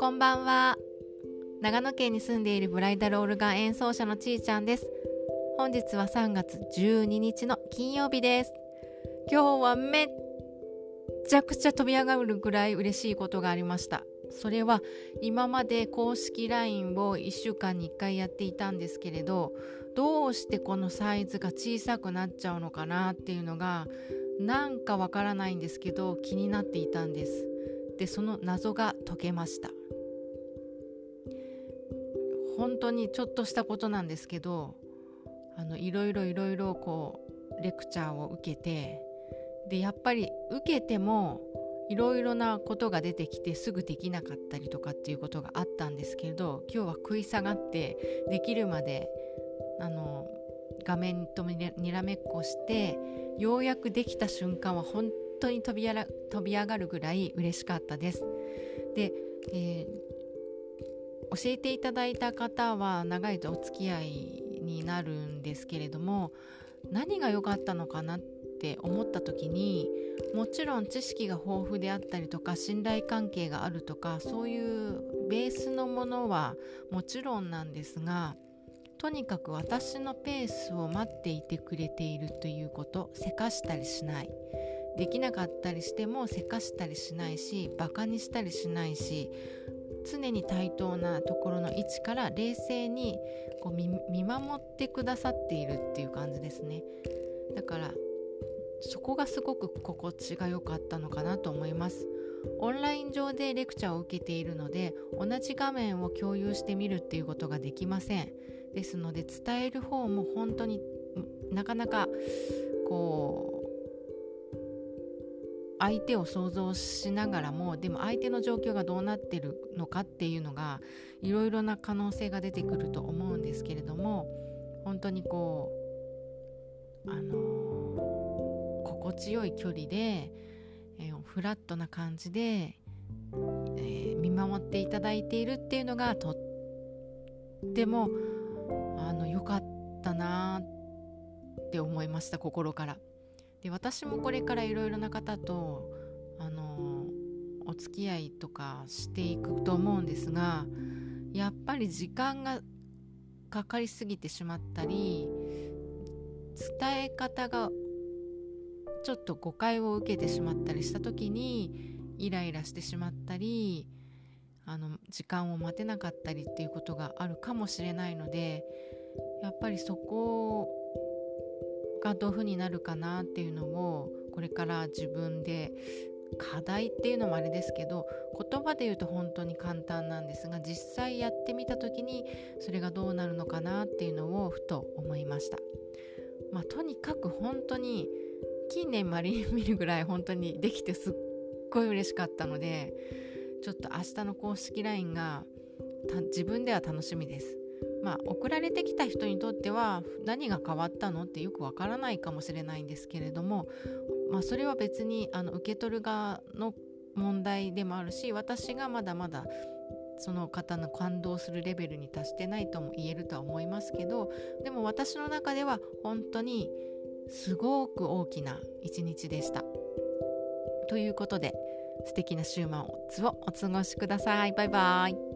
こんばんは。長野県に住んでいるブライダルオルガン演奏者のちーちゃんです。本日は3月12日の金曜日です。今日はめっちゃくちゃ飛び上がるぐらい嬉しいことがありました。それは今まで公式 LINE を1週間に1回やっていたんですけれどどうしてこのサイズが小さくなっちゃうのかなっていうのがなんかわからないんですけど気になっていたんです。でその謎が解けました。本当にちょっとしたことなんですけどあのいろいろいろいろこうレクチャーを受けてでやっぱり受けてもいろいろなことが出てきてすぐできなかったりとかっていうことがあったんですけれど今日は食い下がってできるまであの画面とにらめっこしてようやくできた瞬間は本当に飛びやら飛び上がるぐらい嬉しかったです。で、えー、教えていただいた方は長いとお付き合いになるんですけれども何が良かったのかなって思った時にもちろん知識が豊富であったりとか信頼関係があるとかそういうベースのものはもちろんなんですがとにかく私のペースを待っていてくれているということせかしたりしない。できなかったりしてもせかしたりしないしバカにしたりしないし常に対等なところの位置から冷静にこう見守ってくださっているっていう感じですね。だからそこがすごく心地が良かったのかなと思います。オンライン上でレクチャーを受けているので同じ画面を共有してみるっていうことができません。ですので伝える方も本当になかなかこう相手を想像しながらもでも相手の状況がどうなってるのかっていうのがいろいろな可能性が出てくると思うんですけれども本当にこうあの、心地よい距離で、えー、フラットな感じで、えー、見守っていただいているっていうのがとってもあの良かったなって思いました心から。で私もこれからいろいろな方とあのお付き合いとかしていくと思うんですがやっぱり時間がかかりすぎてしまったり伝え方がちょっと誤解を受けてしまったりした時にイライラしてしまったりあの時間を待てなかったりっていうことがあるかもしれないのでやっぱりそこがどういうふうになるかなっていうのをこれから自分で課題っていうのもあれですけど言葉で言うと本当に簡単なんですが実際やってみた時にそれがどうなるのかなっていうのをふと思いました。まあ、とにかく本当に近年まれに見るぐらい本当にできてすっごい嬉しかったのでちょっと明日の公式 LINE が自分では楽しみです。まあ、送られてきた人にとっては何が変わったのってよくわからないかもしれないんですけれども、まあ、それは別にあの受け取る側の問題でもあるし私がまだまだその方の感動するレベルに達してないとも言えるとは思いますけどでも私の中では本当にすごく大きな一日でした。ということで素敵な週末をお過ごしください。バイバイ。